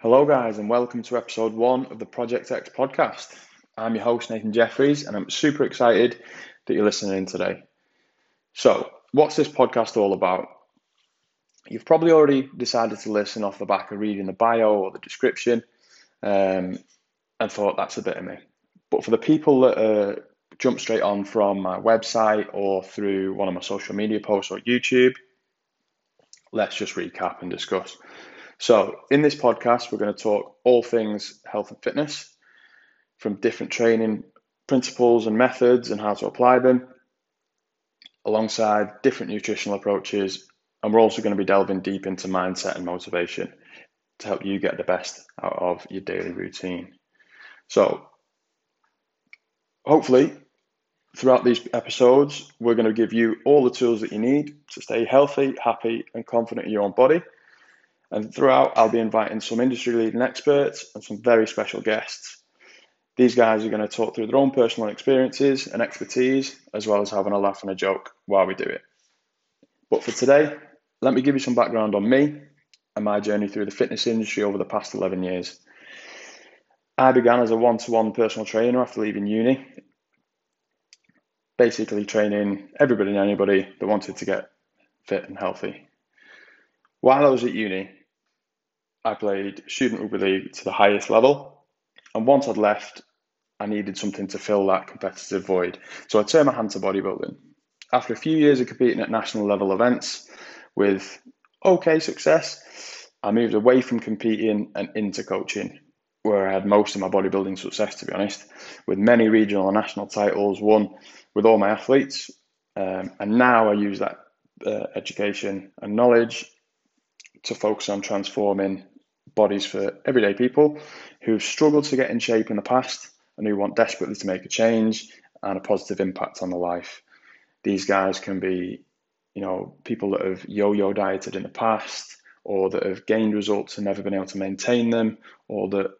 Hello, guys, and welcome to episode one of the Project X podcast. I'm your host, Nathan Jeffries, and I'm super excited that you're listening in today. So, what's this podcast all about? You've probably already decided to listen off the back of reading the bio or the description um, and thought that's a bit of me. But for the people that uh, jump straight on from my website or through one of my social media posts or YouTube, let's just recap and discuss. So, in this podcast, we're going to talk all things health and fitness from different training principles and methods and how to apply them, alongside different nutritional approaches. And we're also going to be delving deep into mindset and motivation to help you get the best out of your daily routine. So, hopefully, throughout these episodes, we're going to give you all the tools that you need to stay healthy, happy, and confident in your own body and throughout, I'll be inviting some industry leading experts and some very special guests. These guys are going to talk through their own personal experiences and expertise, as well as having a laugh and a joke while we do it. But for today, let me give you some background on me and my journey through the fitness industry over the past 11 years. I began as a one to one personal trainer after leaving uni, basically training everybody and anybody that wanted to get fit and healthy. While I was at uni, I played student rugby league to the highest level, and once I'd left, I needed something to fill that competitive void. So I turned my hand to bodybuilding. After a few years of competing at national level events with okay success, I moved away from competing and into coaching, where I had most of my bodybuilding success, to be honest, with many regional and national titles won with all my athletes. Um, and now I use that uh, education and knowledge to focus on transforming bodies for everyday people who've struggled to get in shape in the past and who want desperately to make a change and a positive impact on their life. These guys can be, you know, people that have yo-yo dieted in the past or that have gained results and never been able to maintain them or that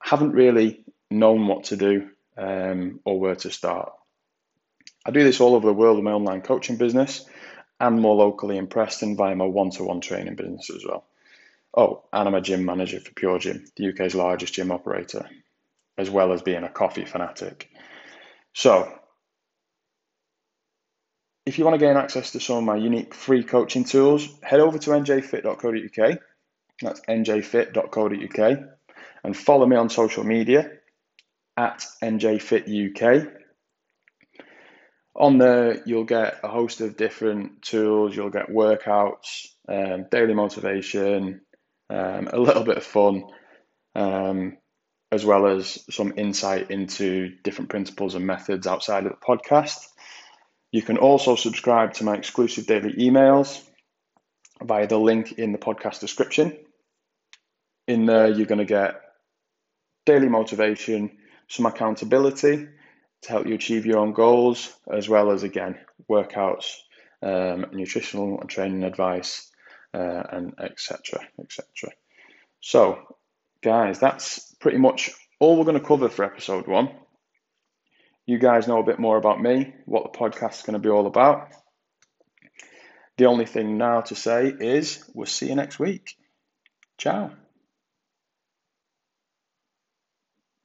haven't really known what to do um, or where to start. I do this all over the world in my online coaching business and more locally in Preston via my one-to-one training business as well. Oh, and I'm a gym manager for Pure Gym, the UK's largest gym operator, as well as being a coffee fanatic. So, if you want to gain access to some of my unique free coaching tools, head over to njfit.co.uk. That's njfit.co.uk and follow me on social media at njfituk. On there, you'll get a host of different tools. You'll get workouts, um, daily motivation, um, a little bit of fun, um, as well as some insight into different principles and methods outside of the podcast. You can also subscribe to my exclusive daily emails via the link in the podcast description. In there, you're going to get daily motivation, some accountability to help you achieve your own goals, as well as, again, workouts, um, nutritional and training advice, uh, and etc. etc. So, guys, that's pretty much all we're going to cover for episode one. You guys know a bit more about me, what the podcast is going to be all about. The only thing now to say is we'll see you next week. Ciao.